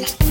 Gracias.